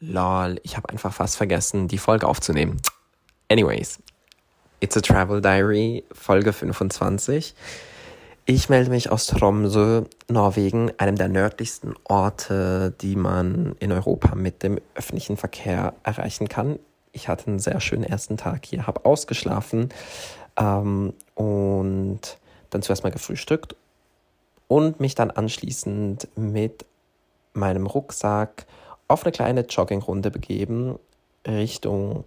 Lol, ich habe einfach fast vergessen, die Folge aufzunehmen. Anyways, It's a Travel Diary, Folge 25. Ich melde mich aus Tromsø, Norwegen, einem der nördlichsten Orte, die man in Europa mit dem öffentlichen Verkehr erreichen kann. Ich hatte einen sehr schönen ersten Tag hier, habe ausgeschlafen ähm, und dann zuerst mal gefrühstückt und mich dann anschließend mit meinem Rucksack auf eine kleine Joggingrunde begeben Richtung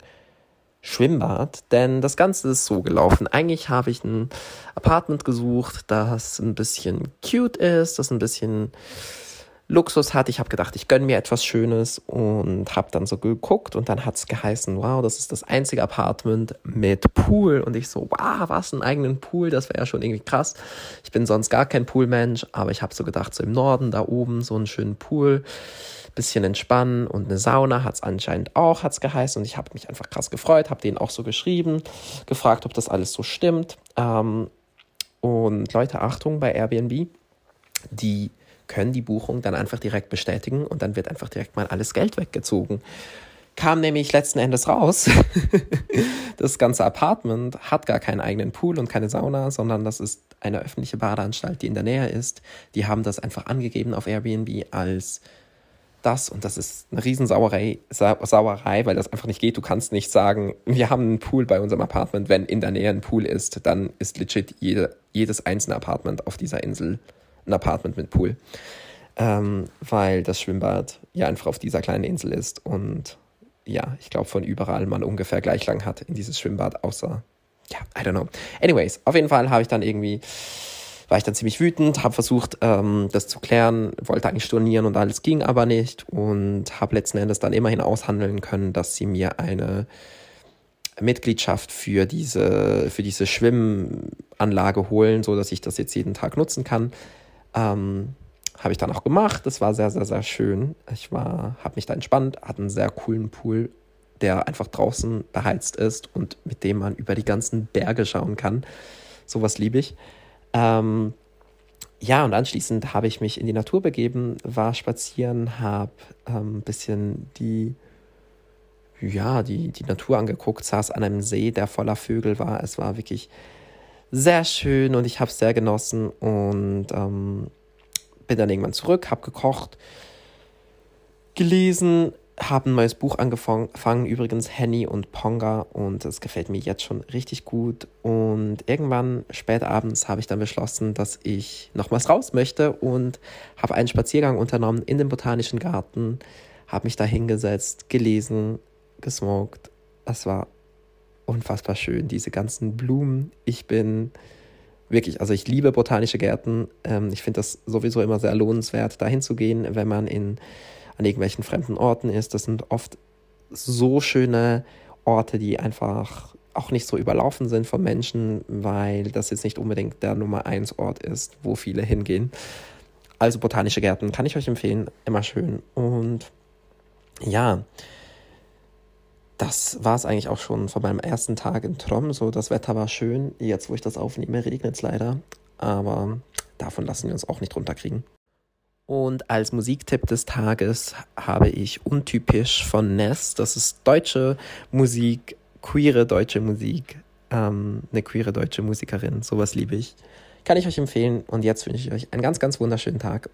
Schwimmbad, denn das Ganze ist so gelaufen. Eigentlich habe ich ein Apartment gesucht, das ein bisschen cute ist, das ein bisschen Luxus hat. Ich habe gedacht, ich gönne mir etwas Schönes und habe dann so geguckt und dann hat es geheißen, wow, das ist das einzige Apartment mit Pool. Und ich so, wow, was, einen eigenen Pool, das wäre ja schon irgendwie krass. Ich bin sonst gar kein Poolmensch, aber ich habe so gedacht, so im Norden, da oben, so einen schönen Pool bisschen entspannen und eine Sauna hat es anscheinend auch, hat es geheißen. Und ich habe mich einfach krass gefreut, habe denen auch so geschrieben, gefragt, ob das alles so stimmt. Ähm, und Leute, Achtung bei Airbnb, die können die Buchung dann einfach direkt bestätigen und dann wird einfach direkt mal alles Geld weggezogen. Kam nämlich letzten Endes raus, das ganze Apartment hat gar keinen eigenen Pool und keine Sauna, sondern das ist eine öffentliche Badeanstalt, die in der Nähe ist. Die haben das einfach angegeben auf Airbnb als das und das ist eine Riesensauerei, Sauerei, weil das einfach nicht geht. Du kannst nicht sagen, wir haben einen Pool bei unserem Apartment, wenn in der Nähe ein Pool ist, dann ist legit jede, jedes einzelne Apartment auf dieser Insel ein Apartment mit Pool. Ähm, weil das Schwimmbad ja einfach auf dieser kleinen Insel ist und ja, ich glaube von überall man ungefähr gleich lang hat in dieses Schwimmbad, außer, ja, I don't know. Anyways, auf jeden Fall habe ich dann irgendwie war ich dann ziemlich wütend, habe versucht, ähm, das zu klären, wollte eigentlich stornieren und alles ging aber nicht und habe letzten Endes dann immerhin aushandeln können, dass sie mir eine Mitgliedschaft für diese, für diese Schwimmanlage holen, so dass ich das jetzt jeden Tag nutzen kann. Ähm, habe ich dann auch gemacht. Das war sehr, sehr, sehr schön. Ich war, habe mich da entspannt, hatte einen sehr coolen Pool, der einfach draußen beheizt ist und mit dem man über die ganzen Berge schauen kann. Sowas liebe ich. Ähm, ja, und anschließend habe ich mich in die Natur begeben, war spazieren, habe ein ähm, bisschen die, ja, die, die Natur angeguckt, saß an einem See, der voller Vögel war. Es war wirklich sehr schön und ich habe es sehr genossen und ähm, bin dann irgendwann zurück, habe gekocht, gelesen, habe ein neues Buch angefangen, übrigens Henny und Ponga und es gefällt mir jetzt schon richtig gut und irgendwann spät abends habe ich dann beschlossen, dass ich nochmals raus möchte und habe einen Spaziergang unternommen in den Botanischen Garten, habe mich da hingesetzt, gelesen, gesmoked. Es war unfassbar schön, diese ganzen Blumen. Ich bin wirklich, also ich liebe botanische Gärten. Ähm, ich finde das sowieso immer sehr lohnenswert, dahin zu gehen, wenn man in an irgendwelchen fremden Orten ist. Das sind oft so schöne Orte, die einfach auch nicht so überlaufen sind von Menschen, weil das jetzt nicht unbedingt der Nummer 1 Ort ist, wo viele hingehen. Also botanische Gärten kann ich euch empfehlen, immer schön. Und ja, das war es eigentlich auch schon von meinem ersten Tag in Trom. So, das Wetter war schön. Jetzt, wo ich das aufnehme, regnet es leider. Aber davon lassen wir uns auch nicht runterkriegen. Und als Musiktipp des Tages habe ich Untypisch von Ness. Das ist deutsche Musik, queere deutsche Musik. Ähm, eine queere deutsche Musikerin. Sowas liebe ich. Kann ich euch empfehlen. Und jetzt wünsche ich euch einen ganz, ganz wunderschönen Tag.